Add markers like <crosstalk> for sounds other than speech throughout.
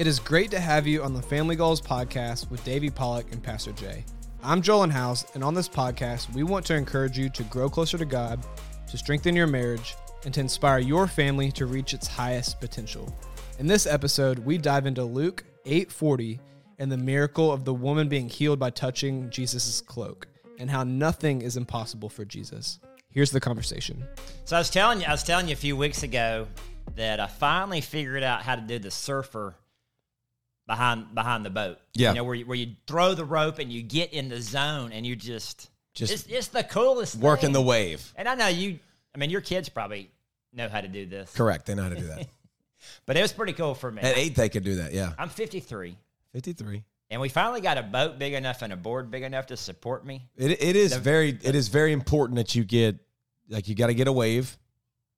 It is great to have you on the Family Goals podcast with Davey Pollack and Pastor Jay. I'm Joel House, and on this podcast, we want to encourage you to grow closer to God, to strengthen your marriage, and to inspire your family to reach its highest potential. In this episode, we dive into Luke 8:40 and the miracle of the woman being healed by touching Jesus' cloak, and how nothing is impossible for Jesus. Here's the conversation. So I was telling you, I was telling you a few weeks ago that I finally figured out how to do the surfer behind behind the boat. Yeah. you know where you, where you throw the rope and you get in the zone and you just Just it's, it's the coolest Working thing. the wave. And I know you. I mean, your kids probably know how to do this, Correct. They know how to do that. <laughs> but it was pretty cool for me. At eight, they could do that. Yeah. I'm 53, 53. and we finally got a boat big enough and a board big enough to support me. It, it is very it is very important that you get like you got to get a wave.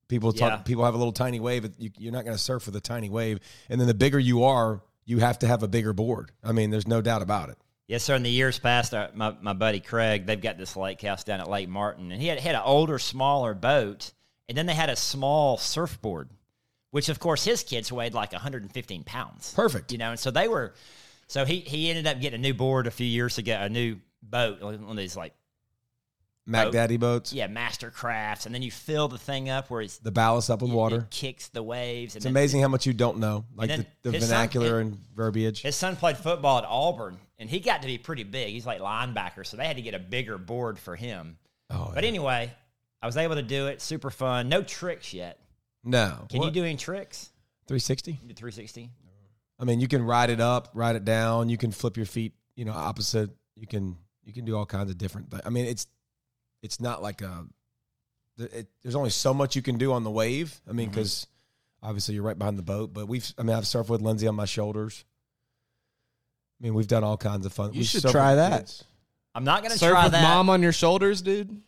People talk. Yeah. People have a little tiny wave. You, you're not going to surf with a tiny wave. And then the bigger you are, you have to have a bigger board. I mean, there's no doubt about it. Yes, sir. In the years past, uh, my, my buddy Craig, they've got this lake house down at Lake Martin, and he had, had an older, smaller boat, and then they had a small surfboard, which of course his kids weighed like 115 pounds. Perfect. You know, and so they were, so he he ended up getting a new board a few years ago, a new boat, one of these like Mac Boat. Daddy boats. yeah MasterCrafts, and then you fill the thing up where it's The ballast up with it- water. it kicks the waves. It's amazing how much you don't know, like the, the son- vernacular it- and verbiage. His son played football at Auburn, and he got to be pretty big. He's like linebacker, so they had to get a bigger board for him. Oh, But anyway, I was able to do it. Super fun. No tricks yet. no. Can you do any tricks? Three sixty. Three sixty. I mean, you can ride it up, ride it down. You can flip your feet, you know, opposite. You can you can do all kinds of different. Th- I mean, it's it's not like a. It, there's only so much you can do on the wave. I mean, mm-hmm. because obviously you're right behind the boat. But we've. I mean, I've surfed with Lindsay on my shoulders. I mean, we've done all kinds of fun. You we should try that. kids. I'm not going to Surf try with that. mom on your shoulders, dude.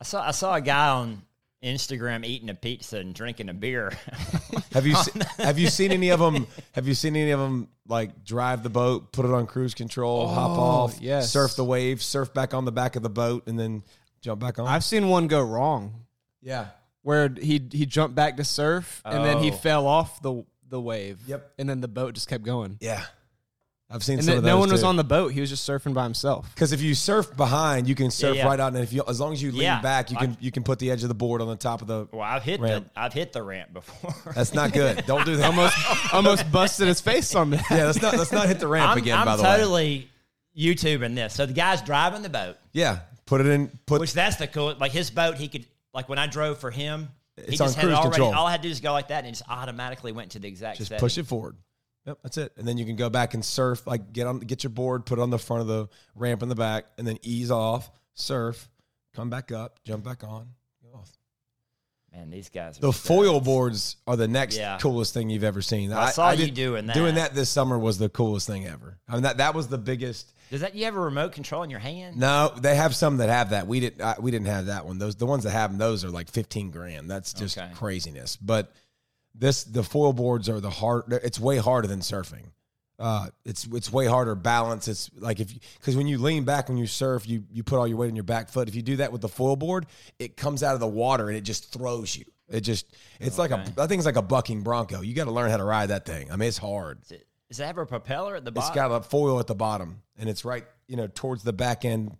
I saw I saw a guy on Instagram eating a pizza and drinking a beer. <laughs> Have you se- <laughs> have you seen any of them? Have you seen any of them like drive the boat, put it on cruise control, hop Oh, off, yes. surf the wave, surf back on the back of the boat, and then jump back on? I've seen one go wrong yeah. where he he jumped back to surf and then he Oh. fell off the the wave. Yep. And then the boat just kept going. Yeah, I've seen And some then of no those one was on the boat. He was just surfing by himself. Because if you surf behind, you can surf yeah. right out, and if you as long as you lean Yeah, back, you like- can you can put the edge of the board on the top of the. well, I've hit Ramp. the I've hit the ramp before. <laughs> That's not good. <laughs> Don't do that. Almost almost busted his face on that. yeah, let's not let's not hit the ramp I'm, again. I'm by the way, totally YouTubing this. So the guy's driving the boat, yeah, put it in. Put which that's the cool. Like his boat, he could like when I drove for him, he It's just had already. control. All I had to do is go like that, and it just automatically went to the exact. just setting. push it forward. Yep, that's it. And then you can go back and surf. Like get on, get your board, put it on the front of the ramp in the back, and then ease off, surf, come back up, jump back on. go off. Man, these guys. Are The foil boards are the next Yeah. coolest thing you've ever seen. I saw you doing that. Doing that this summer was the coolest thing ever. I mean that that was the biggest. Does that you have a remote control in your hand? No, they have some that have that. We didn't. We didn't have that one. Those the ones that have them. Those are like fifteen grand. That's just Okay. craziness. But this the foil boards are the hard. It's way harder than surfing. Uh, it's it's way harder balance. It's like if because when you lean back when you surf, you you put all your weight on your back foot. If you do that with the foil board, it comes out of the water and it just throws you. It just it's like a I think it's like a bucking bronco. You got to learn how to ride that thing. I mean, it's hard. Does it have a propeller at the It's bottom? got a foil at the bottom, and it's right, you know, towards the back end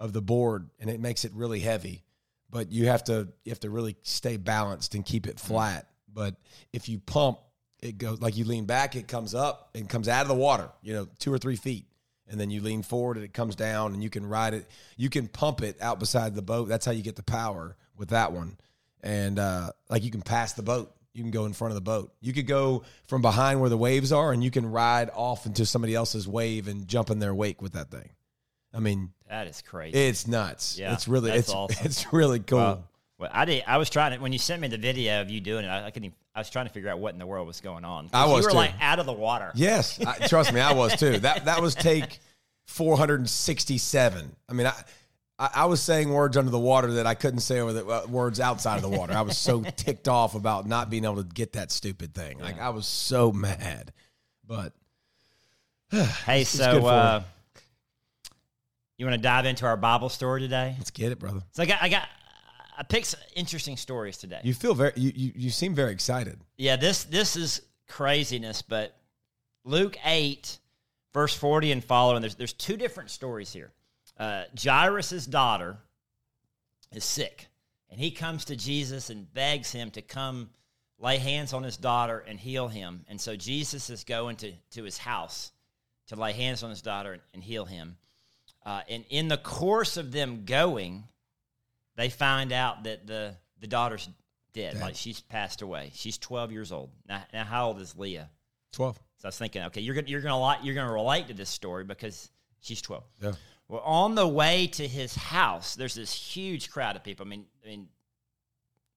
of the board, and it makes it really heavy. But you have to you have to really stay balanced and keep it flat. But if you pump, it goes like you lean back, it comes up and comes out of the water, you know, two or three feet, and then you lean forward and it comes down, and you can ride it. You can pump it out beside the boat. That's how you get the power with that one. And uh, like you can pass the boat. You can go in front of the boat. You could go from behind where the waves are, and you can ride off into somebody else's wave and jump in their wake with that thing. I mean, that is crazy. it's nuts. Yeah, it's really it's awesome. it's really cool. Well, well, I did. I was trying to when you sent me the video of you doing it. I, I couldn't. Even, I was trying to figure out what in the world was going on. I was You were too. like out of the water. yes, I, trust me, I was too. That that was <laughs> take four hundred and sixty-seven. I mean, I, I I was saying words under the water that I couldn't say over the uh, words outside of the water. I was so <laughs> ticked off about not being able to get that stupid thing. Like I was so mad, but <sighs> Hey, so uh, you want to dive into our Bible story today? let's get it, brother. So I got. I got. I picked some interesting stories today. You feel very you you, you seem very excited. yeah, this this is craziness, but Luke 8, verse 40 and following, there's, there's two different stories here. Uh, Jairus' daughter is sick, and he comes to Jesus and begs him to come lay hands on his daughter and heal him. And so Jesus is going to, to his house to lay hands on his daughter and, and heal him. Uh, and in the course of them going, they find out that the, the daughter's dead. Like she's passed away. She's 12 years old. Now, now how old is Leah? 12. So I was thinking, okay, you're gonna you're gonna you're gonna relate to this story because she's 12. Yeah. Well, on the way to his house, there's this huge crowd of people. I mean, I mean,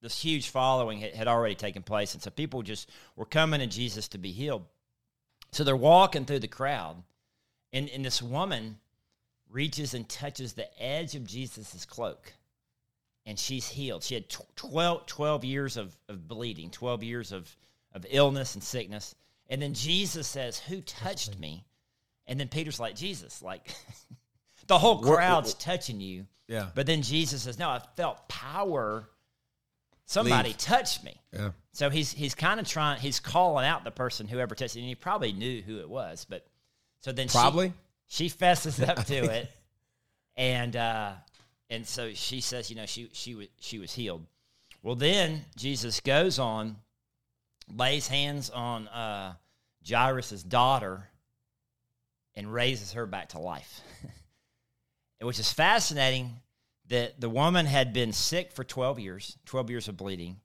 this huge following had, had already taken place, and so people just were coming to Jesus to be healed. So they're walking through the crowd, and, and this woman reaches and touches the edge of Jesus' cloak, and she's healed. She had tw- 12, 12 years of, of bleeding, 12 years of, of illness and sickness. And then Jesus says, Who touched me? And then Peter's like, Jesus, like <laughs> the whole crowd's touching you. Yeah. But then Jesus says, No, I felt power. Somebody Leave. touched me. Yeah. So he's he's kind of trying he's calling out the person whoever touched it, and he probably knew who it was, but so then she- Probably. she, fesses up to <laughs> it, and uh, and so she says, you know, she she was she was healed. Well, then Jesus goes on, lays hands on uh, Jairus' daughter, and raises her back to life, <laughs> which is fascinating. That the woman had been sick for twelve years, twelve years of bleeding,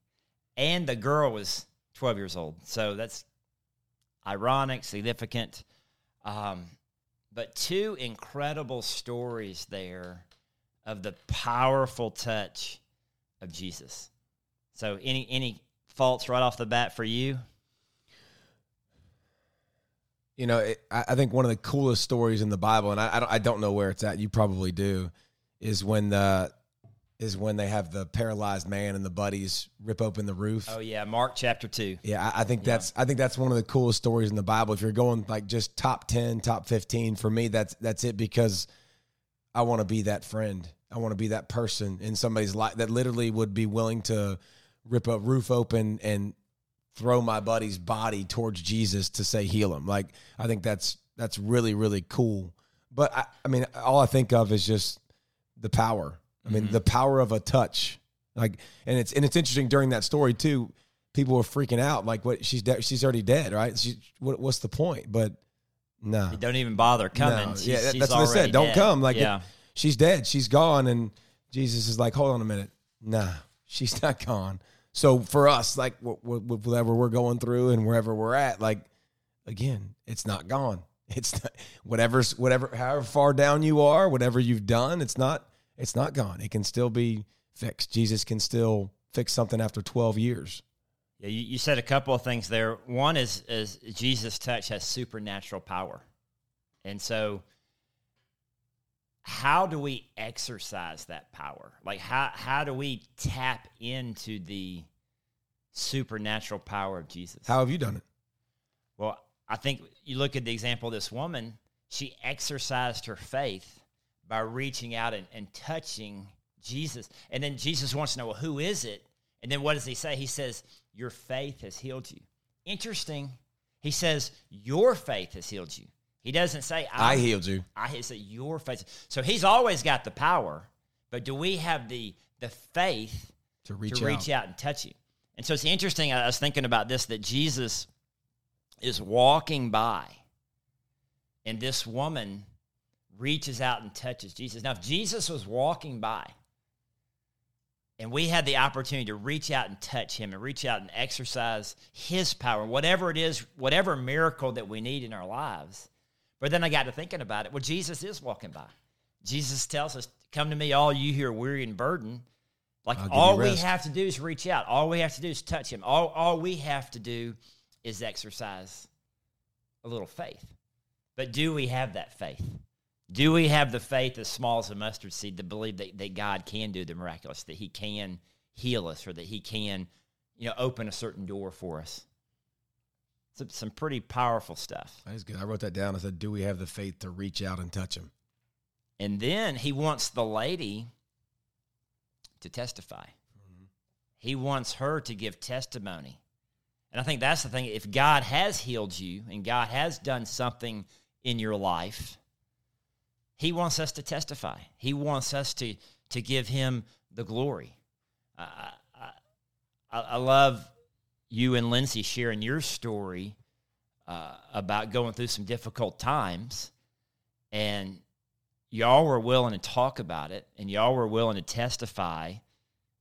and the girl was 12 years old. So that's ironic, significant. Um, but two incredible stories there of the powerful touch of Jesus. So any any faults right off the bat for you? You know, it, I, think one of the coolest stories in the Bible, and I, I don't, I don't know where it's at. You probably do, is when the is when they have the paralyzed man and the buddies rip open the roof. Oh yeah, Mark chapter 2. Yeah, I, I think that's I think that's one of the coolest stories in the Bible. If you're going like just top ten, top fifteen, for me, that's that's it because I want to be that friend. I want to be that person in somebody's life that literally would be willing to rip a roof open and throw my buddy's body towards Jesus to say heal him. Like I think that's that's really really cool. But I, I mean, all I think of is just the power. I mean, mm-hmm. the power of a touch. Like, and it's and it's interesting during that story too. People were freaking out. Like, what she's de- she's already dead, right? She, what, what's the point? But no, You don't even bother coming. no. She's- yeah, that- that's what I said. Don't dead. come. Like, yeah. it- she's dead. She's gone. And Jesus is like, hold on a minute. Nah, she's <laughs> not gone. So for us, like, wh- wh- wh- whatever we're going through and wherever we're at, like, again, it's not gone. <laughs> It's not, whatever's whatever, however far down you are, whatever you've done, it's not, it's not gone. It can still be fixed. Jesus can still fix something after 12 years. Yeah, you, you said a couple of things there. One is is Jesus' touch has supernatural power, and so how do we exercise that power? Like how how do we tap into the supernatural power of Jesus? How have you done it? Well, I think you look at the example of this woman. She exercised her faith by reaching out and, and touching Jesus. And then Jesus wants to know, well, who is it? And then what does he say? He says, Your faith has healed you. Interesting. He says, Your faith has healed you. He doesn't say, I healed you. I he said, Your faith. So he's always got the power, but do we have the the faith To reach to out. reach out and touch you. And so it's interesting. I was thinking about this that Jesus is walking by, and this woman reaches out and touches Jesus. Now, if Jesus was walking by, and we had the opportunity to reach out and touch him and reach out and exercise his power, whatever it is, whatever miracle that we need in our lives. But then I got to thinking about it. Well, Jesus is walking by. Jesus tells us, Come to me, all you who are weary and burdened. Like all we have to do is reach out. All we have to do is touch him. All, all we have to do is exercise a little faith. But do we have that faith? Do we have the faith as small as a mustard seed to believe that, that God can do the miraculous, that he can heal us, or that he can, you know, open a certain door for us? Some, some pretty powerful stuff. That is good. I wrote that down. I said, "Do we have the faith to reach out and touch him?" And then he wants the lady to testify. Mm-hmm. He wants her to give testimony. And I think that's the thing. If God has healed you and God has done something in your life, He wants us to testify. He wants us to to give Him the glory. I, I, I love you and Lindsay sharing your story uh, about going through some difficult times, and y'all were willing to talk about it, and y'all were willing to testify,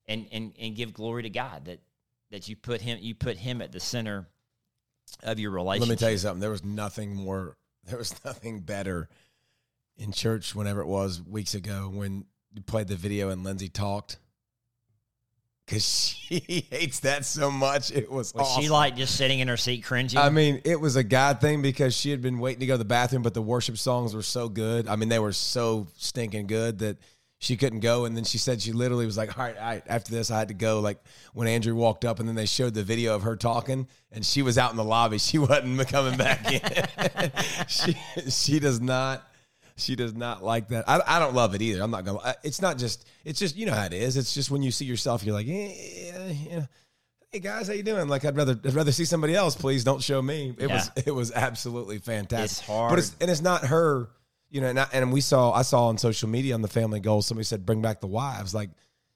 and and and give glory to God that that you put him you put him at the center of your relationship. Let me tell you something. There was nothing more. <laughs> There was nothing better in church. Whenever it was weeks ago when you played the video and Lindsay talked because she <laughs> hates that so much. It was, was awesome. she like just sitting in her seat cringing? I mean, it was a God thing because she had been waiting to go to the bathroom, but the worship songs were so good. I mean, they were so stinking good that she couldn't go. And then she said she literally was like, all right, all right, after this, I had to go. Like when Andrew walked up and then they showed the video of her talking and she was out in the lobby. <laughs> She wasn't coming back in. <laughs> she, she does not. She does not like that. I, I don't love it either. I'm not gonna. It's not just. It's just you know how it is. It's just when you see yourself, you're like. Hey guys, how you doing? Like I'd rather I'd rather see somebody else. Please don't show me. It Yeah. was it was absolutely fantastic. It's hard. but it's and it's not her. You know, and, I, and we saw I saw on social media on the family goals somebody said bring back the wives. Like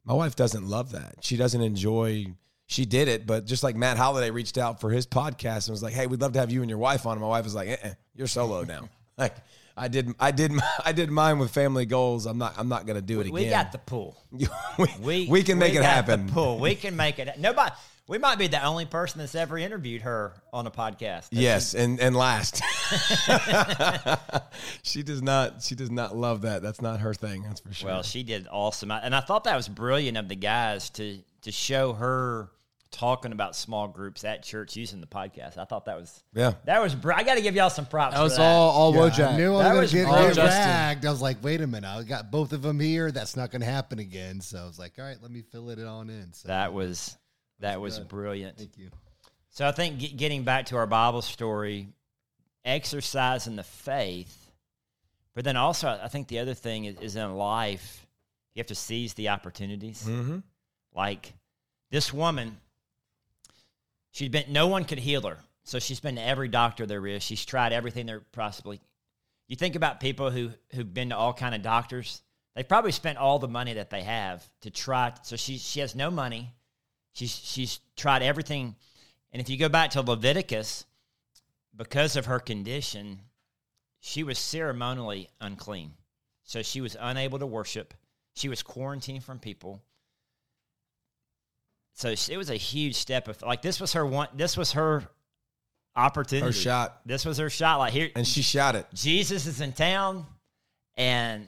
my wife doesn't love that. She doesn't enjoy. She did it, but just like Matt Holiday reached out for his podcast and was like, "Hey, we'd love to have you and your wife on." And my wife was like, eh, "You're solo now." <laughs> like I did, I did, <laughs> I did mine with family goals. I'm not, I'm not going to do it again. we got the pool. <laughs> we, We we can make we it got happen. The pull. We <laughs> can make it. Nobody. We might be the only person that's ever interviewed her on a podcast. Yes, and and last, she does not. She does not love that. That's not her thing. That's for sure. Well, she did awesome, I- and I thought that was brilliant of the guys to to show her talking about small groups at church using the podcast. I thought that was yeah. that was. Br- I got to give y'all some props. That was for that. all all Yeah, Wojak. I knew That I was was going to all get, get Justin. ragged. I was like, wait a minute, I got both of them here. That's not going to happen again. So I was like, all right, let me fill it on in. So That was that was good. brilliant. thank you. So I think ge- getting back to our Bible story, exercising the faith, but then also I think the other thing is, is in life you have to seize the opportunities. Mm-hmm. Like this woman, she'd been no one could heal her, so she's been to every doctor there is. She's tried everything there possibly. You think about people who who've been to all kind of doctors. They've probably spent all the money that they have to try. So she she has no money. She's she's tried everything, and if you go back to Leviticus, because of her condition, she was ceremonially unclean. So she was unable to worship. She was quarantined from people so it was a huge step of like this was her one this was her opportunity. Her shot, this was her shot like here and she shot it. jesus is in town and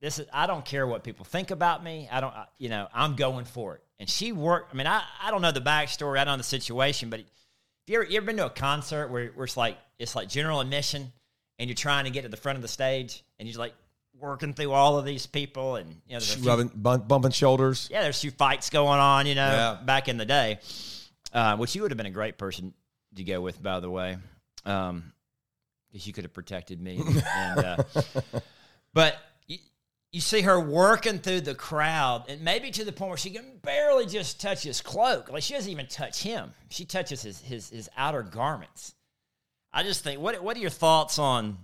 this is i don't care what people think about me. I don't you know i'm going for it. And she worked i mean i, I don't know the backstory i don't know the situation but if you ever, you ever been to a concert where, where it's like it's like general admission and you're trying to get to the front of the stage and you're like working through all of these people and you know few Rubbing, bump, bumping shoulders. yeah, there's a few fights going on, you know, Yeah. back in the day, uh, which you would have been a great person to go with, by the way, because you could have protected me. and, uh, <laughs> but you, you see her working through the crowd, and maybe to the point where she can barely just touch his cloak. Like she doesn't even touch him; she touches his his, his outer garments. I just think, what what are your thoughts on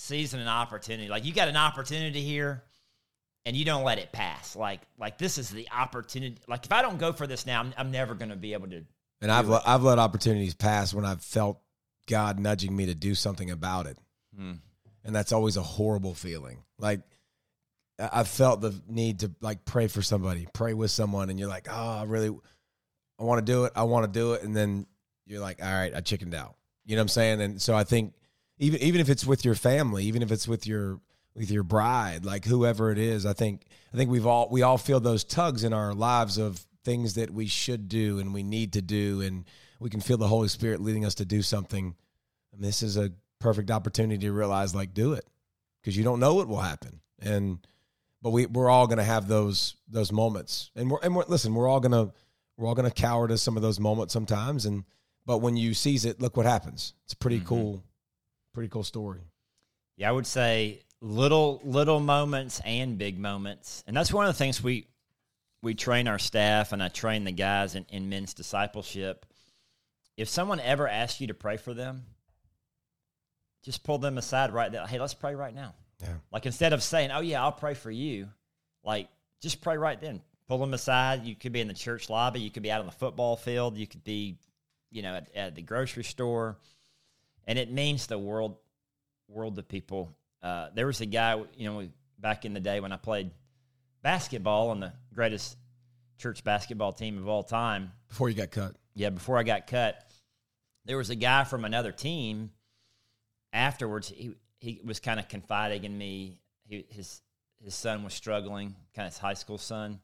seizing an opportunity? Like you got an opportunity here and you don't let it pass. Like like this is the opportunity. Like if I don't go for this now, I'm, I'm never going to be able to. And I've let, I've let opportunities pass when I've felt God nudging me to do something about it, Hmm. and that's always a horrible feeling. Like I I felt the need to like pray for somebody, pray with someone, and you're like, oh, I really, I want to do it, I want to do it, and then you're like, all right, I chickened out. You know what I'm saying? And so I think even even if it's with your family, even if it's with your with your bride, like whoever it is, I think I think we've all we all feel those tugs in our lives of things that we should do and we need to do, and we can feel the Holy Spirit leading us to do something. And this is a perfect opportunity to realize, like, do it because you don't know what will happen. And but we we're all gonna have those those moments, and we're and we're, listen, we're all gonna we're all gonna cower to some of those moments sometimes, and but when you seize it, look what happens. It's pretty Mhm. cool, pretty cool story. Yeah, I would say little little moments and big moments, and that's one of the things we we train our staff and I train the guys in, in men's discipleship if someone ever asks you to pray for them, just pull them aside right there. Hey, let's pray right now. Yeah. Like instead of saying, "Oh yeah, I'll pray for you," like just pray right then. Pull them aside. You could be in the church lobby. You could be out on the football field. You could be, you know, at, at the grocery store, and it means the world, world to people. Uh, there was a guy, you know, back in the day when I played basketball on the greatest church basketball team of all time. Before you got cut. Yeah, before I got cut, there was a guy from another team. Afterwards, he he was kind of confiding in me. He, his his son was struggling, kind of his high school son,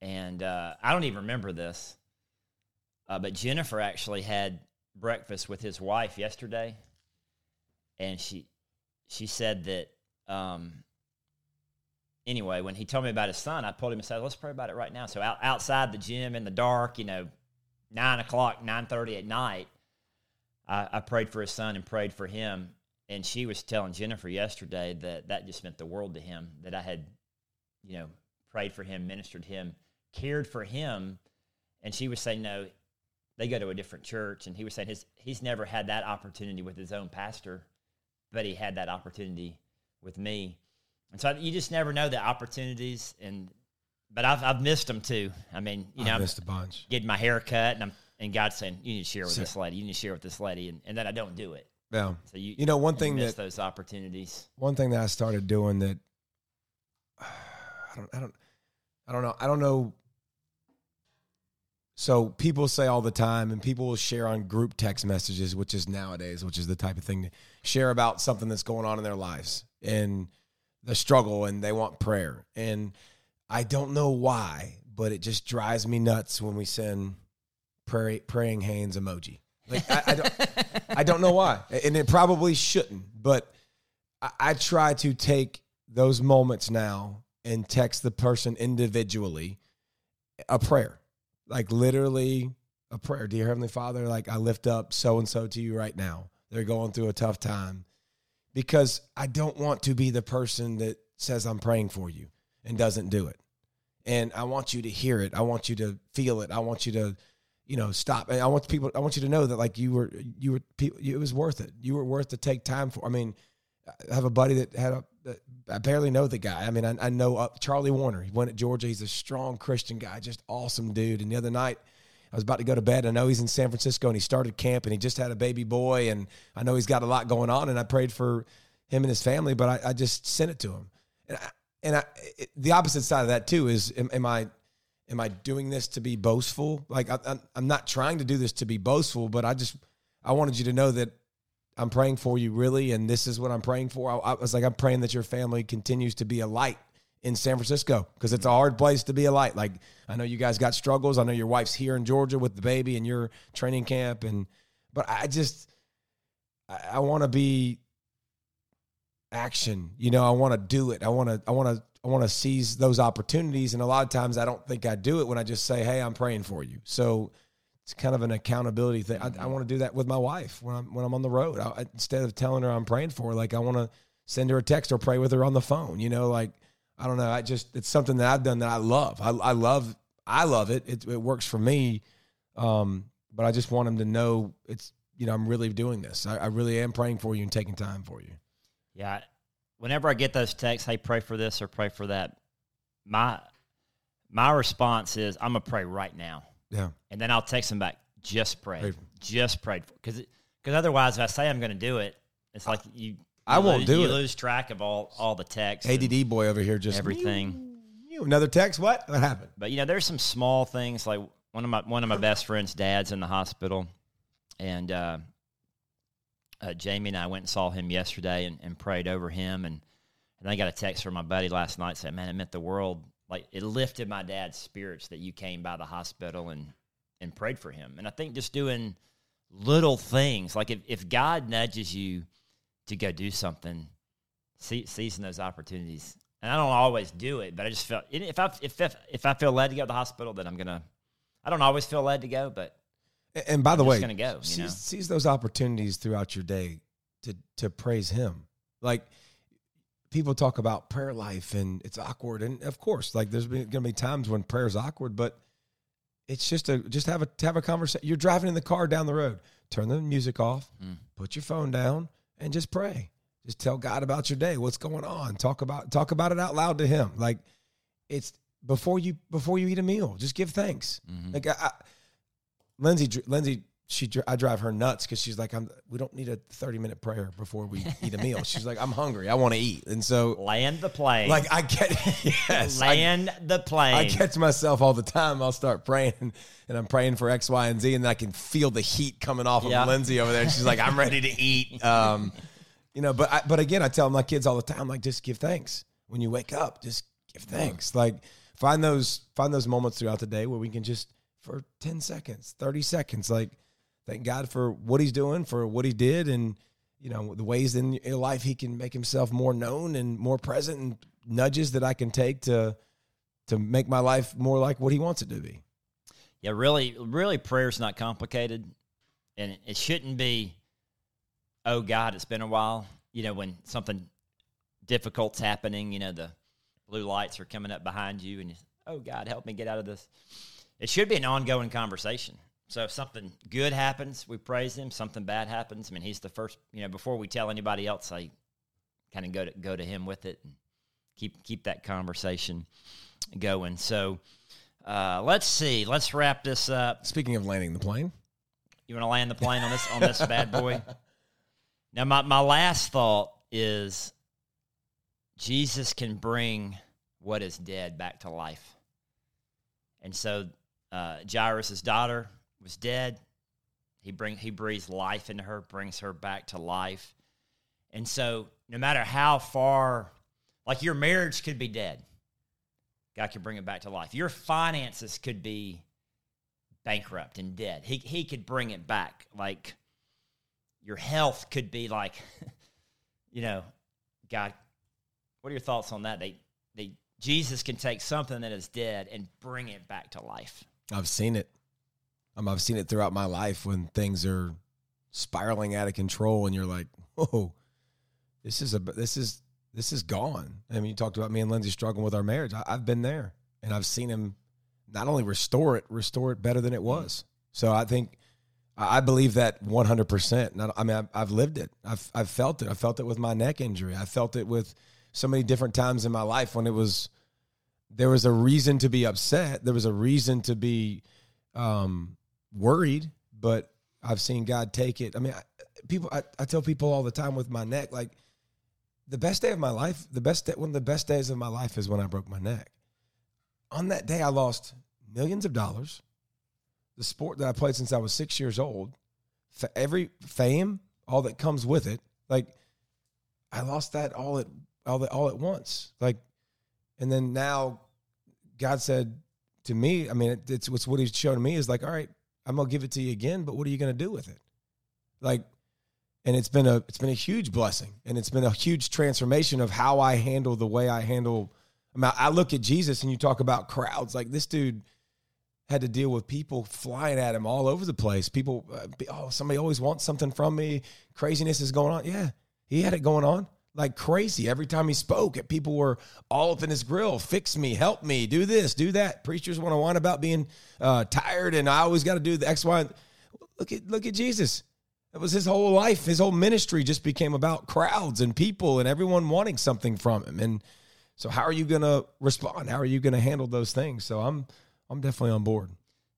and uh, I don't even remember this. Uh, but Jennifer actually had breakfast with his wife yesterday, and she she said that. Um, anyway, when he told me about his son, I pulled him aside. Let's pray about it right now. So out, outside the gym in the dark, you know, nine o'clock, nine thirty at night, I, I prayed for his son and prayed for him. And she was telling Jennifer yesterday that that just meant the world to him. That I had, you know, prayed for him, ministered him, cared for him. And she was saying, no, they go to a different church. And he was saying his he's never had that opportunity with his own pastor, but he had that opportunity with me. And so you just never know the opportunities and but I've I've missed them too. I mean, you know, I I'm missed a bunch. getting my hair cut and I'm and God's saying, You need to share with So- this lady, you need to share with this lady and, and then I don't do it. Yeah. So you You know, one thing miss that those opportunities. one thing that I started doing that <sighs> I don't I don't I don't know I don't know so people say all the time and people will share on group text messages which is nowadays which is the type of thing to share about something that's going on in their lives and the struggle and they want prayer and I don't know why but it just drives me nuts when we send pray, praying hands emoji like I, I don't I don't know why, and it probably shouldn't. But I, I try to take those moments now and text the person individually a prayer, like literally a prayer. Dear Heavenly Father, like I lift up so and so to you right now. They're going through a tough time because I don't want to be the person that says I'm praying for you and doesn't do it. And I want you to hear it. I want you to feel it. I want you to you know, stop. And I want people. I want you to know that like you were, you were, pe- it was worth it. You were worth to take time for. I mean, I have a buddy that had a. I barely know the guy. I mean, I, I know uh, Charlie Woerner. He went at Georgia. He's a strong Christian guy, just awesome dude. And the other night, I was about to go to bed. I know he's in San Francisco and he started camp and he just had a baby boy. And I know he's got a lot going on. And I prayed for him and his family, but I, I just sent it to him. And I, and I, it, the opposite side of that too is, am, am I am I doing this to be boastful? Like I, I'm not trying to do this to be boastful, but I just I wanted you to know that I'm praying for you, really, and this is what I'm praying for. I, I was like, I'm praying that your family continues to be a light in San Francisco because it's a hard place to be a light. Like I know you guys got struggles. I know your wife's here in Georgia with the baby and your training camp, and but I just I, I want to be action. You know, I want to do it. I want to I want to I want to seize those opportunities and a lot of times I don't think I do it when I just say, "Hey, I'm praying for you." So it's kind of an accountability thing. I, I want to do that with my wife when I'm when I'm on the road. I, instead of telling her I'm praying for her, like I want to send her a text or pray with her on the phone. You know, like I don't know. I just it's something that I've done that I love. I, I love I love it. it. It works for me. Um, but I just want them to know it's you know I'm really doing this. I, I really am praying for you and taking time for you. Yeah. Whenever I get those texts, hey, pray for this or pray for that, my my response is I'm gonna pray right now. Yeah. And then I'll text them back, just pray. Pray. Just pray. Because because otherwise if I say I'm gonna do it, it's like you I you won't lose- do you it. lose track of all all the texts. ADD boy over here just everything. You another text? What? What happened? But you know, there's some small things like one of my one of my best friends' dad's in the hospital, and uh, uh, Jamie and I went and saw him yesterday and, and prayed over him, and and I got a text from my buddy last night saying, "Man, it meant the world. Like it lifted my dad's spirits that you came by the hospital and and prayed for him." And I think just doing little things like if if God nudges you to go do something, see, seizing those opportunities. And I don't always do it, but I just felt if I if if, if I feel led to go to the hospital, then I'm gonna. I don't always feel led to go, but And- And by the I'm way, just gonna go, seize, seize those opportunities throughout your day to to praise Him. Like people talk about prayer life and it's awkward, and of course, like there's going to be times when prayer is awkward, but it's just a just have a have a conversation. You're driving in the car down the road. Turn the music off. Mm. Put your phone down and just pray. Just tell God about your day. What's going on? Talk about talk about it out loud to Him. Like it's before you before you eat a meal. Just give thanks. Mm-hmm. Like I, I, Lindsay, Lindsay, she I drive her nuts because she's like, I'm. We don't need a 30 minute prayer before we <laughs> eat a meal. She's like, I'm hungry. I want to eat, and so Land the plane. like I get <laughs> yes, I- land the plane. I catch myself all the time. I'll start praying and I'm praying for X, Y, and Z, and I can feel the heat coming off Yeah. of Lindsay over there. She's like, I'm ready to eat. <laughs> Um, you know, but I, but again, I tell my kids all the time, like, just give thanks when you wake up. Just give thanks. Like, find those find those moments throughout the day where we can just for 10 seconds, 30 seconds, like, thank God for what He's doing, for what He did, and you know the ways in your life He can make Himself more known and more present, and nudges that I can take to to make my life more like what He wants it to be. Yeah, really, really, prayer's not complicated, and it shouldn't be. Oh God, it's been a while. You know, when something difficult's happening, you know the blue lights are coming up behind you, and you, oh God, help me get out of this. It should be an ongoing conversation. So if something good happens, we praise Him. Something bad happens, I mean, He's the first. You know, before we tell anybody else, I kind of go to go to Him with it and keep keep that conversation going. So. Uh, let's see. Let's wrap this up. Speaking of landing the plane, You want to land the plane on this on this bad boy? <laughs> Now, my my last thought is Jesus can bring what is dead back to life. And so, uh, Jairus' daughter was dead. He bring he breathes life into her, brings her back to life. And so, no matter how far, like your marriage could be dead, God can bring it back to life. Your finances could be bankrupt and dead. He he could bring it back. Like your health could be like, <laughs> you know, God. What are your thoughts on that? They they Jesus can take something that is dead and bring it back to life. I've seen it. Um, I've seen it throughout my life when things are spiraling out of control, and you're like, "Whoa, this is a this is this is gone." I mean, you talked about me and Lindsay struggling with our marriage. I, I've been there, and I've seen him not only restore it, restore it better than it was. So I think I I believe that 100. percent I mean, I've, I've lived it. I've I've felt it. I felt it with my neck injury. I felt it with so many different times in my life when it was there was a reason to be upset. There was a reason to be um, worried, but I've seen God take it. I mean, I, people, I, I tell people all the time with my neck, like the best day of my life, the best day, one of the best days of my life is when I broke my neck. On that day, I lost millions of dollars. The sport that I played since I was six years old, for every fame, all that comes with it, like I lost that all at all at all at once. Like, and then now, God said to me, I mean, it, it's what He's showing me is like, all right, I'm gonna give it to you again, but what are you gonna do with it? Like, and it's been a it's been a huge blessing, and it's been a huge transformation of how I handle the way I handle. I mean, I look at Jesus, and you talk about crowds. Like this dude had to deal with people flying at him all over the place. People, uh, oh, somebody always wants something from me. Craziness is going on. Yeah, he had it going on like crazy. Every time he spoke, people were all up in his grill. Fix me, help me, do this, do that. Preachers want to whine about being uh, tired, and I always got to do the X, Y. Look at look at Jesus. That was his whole life. His whole ministry just became about crowds and people and everyone wanting something from him. And so, how are you going to respond? How are you going to handle those things? So, I'm I'm definitely on board.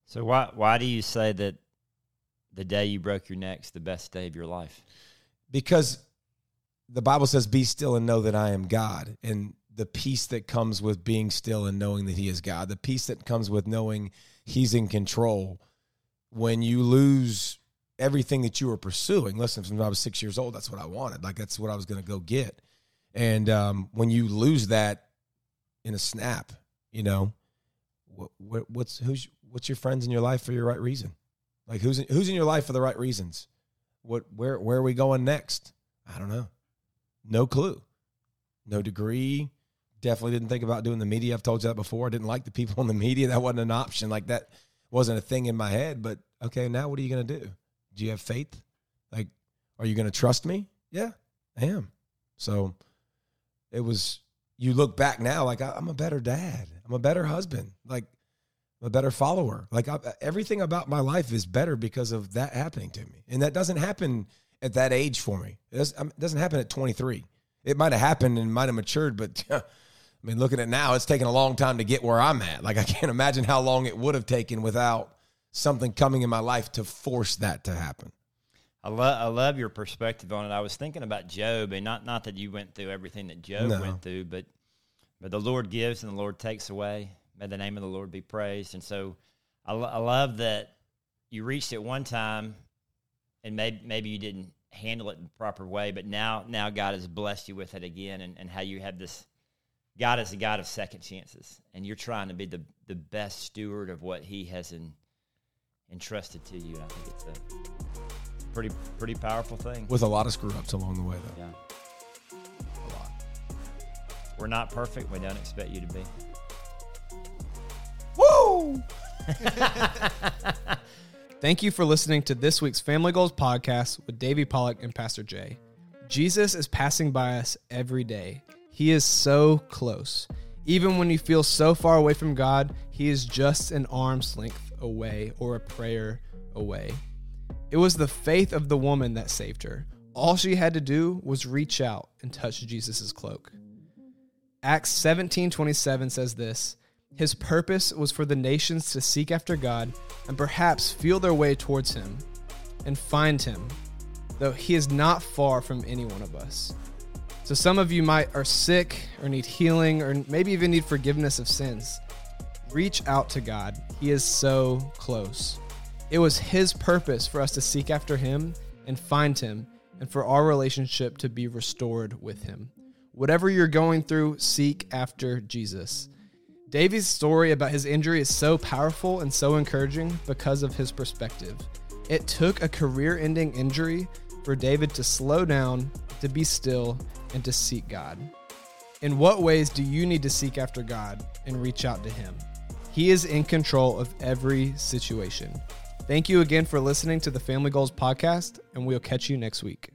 So why why do you say that the day you broke your neck's the best day of your life? because the Bible says, "Be still and know that I am God." And the peace that comes with being still and knowing that He is God, the peace that comes with knowing He's in control. When you lose everything that you were pursuing, listen, from when I was six years old, that's what I wanted. Like that's what I was going to go get. And um, when you lose that in a snap, you know, what, what, what's who's what's your friends in your life for your right reason? Like who's in, who's in your life for the right reasons? What where where are we going next? I don't know. No clue. No degree. Definitely didn't think about doing the media. I've told you that before. I didn't like the people in the media. <laughs> That wasn't an option. Like that wasn't a thing in my head. But okay, now what are you going to do? Do you have faith? Like, are you going to trust me? Yeah, I am. So it was. You look back now, like I, I'm a better dad. I'm a better husband. Like a better follower. Like I, everything about my life is better because of that happening to me. And that doesn't happen at that age for me. It doesn't, it doesn't happen at 23. It might have happened and might have matured, but <laughs> I mean, looking at it now, it's taken a long time to get where I'm at. Like I can't imagine how long it would have taken without something coming in my life to force that to happen. I love I love your perspective on it. I was thinking about Job, and not not that you went through everything that Job No. went through, but but the Lord gives and the Lord takes away. May the name of the Lord be praised. And so I, I love that you reached it one time, and maybe maybe you didn't handle it in the proper way, but now now God has blessed you with it again, and, and how you have this. God is a God of second chances, and you're trying to be the the best steward of what He has in, entrusted to you. And I think it's a pretty pretty powerful thing. With a lot of screw ups along the way, though. Yeah. A lot. We're not perfect. We don't expect you to be. Woo! <laughs> <laughs> Thank you for listening to this week's Family Goals podcast with Davey Pollack and Pastor Jay. Jesus is passing by us every day. He is so close. Even when you feel so far away from God, He is just an arm's length away or a prayer away. It was the faith of the woman that saved her. All she had to do was reach out and touch Jesus' cloak. Acts 17:27 says this, his purpose was for the nations to seek after God and perhaps feel their way towards him and find him, though he is not far from any one of us. So some of you might are sick or need healing or maybe even need forgiveness of sins. Reach out to God. He is so close. It was his purpose for us to seek after him and find him and for our relationship to be restored with him. Whatever you're going through, seek after Jesus. Davey's story about his injury is so powerful and so encouraging because of his perspective. It took a career ending injury for David to slow down, to be still, and to seek God. In what ways do you need to seek after God and reach out to Him? He is in control of every situation. Thank you again for listening to the Family Goals podcast, and we'll catch you next week.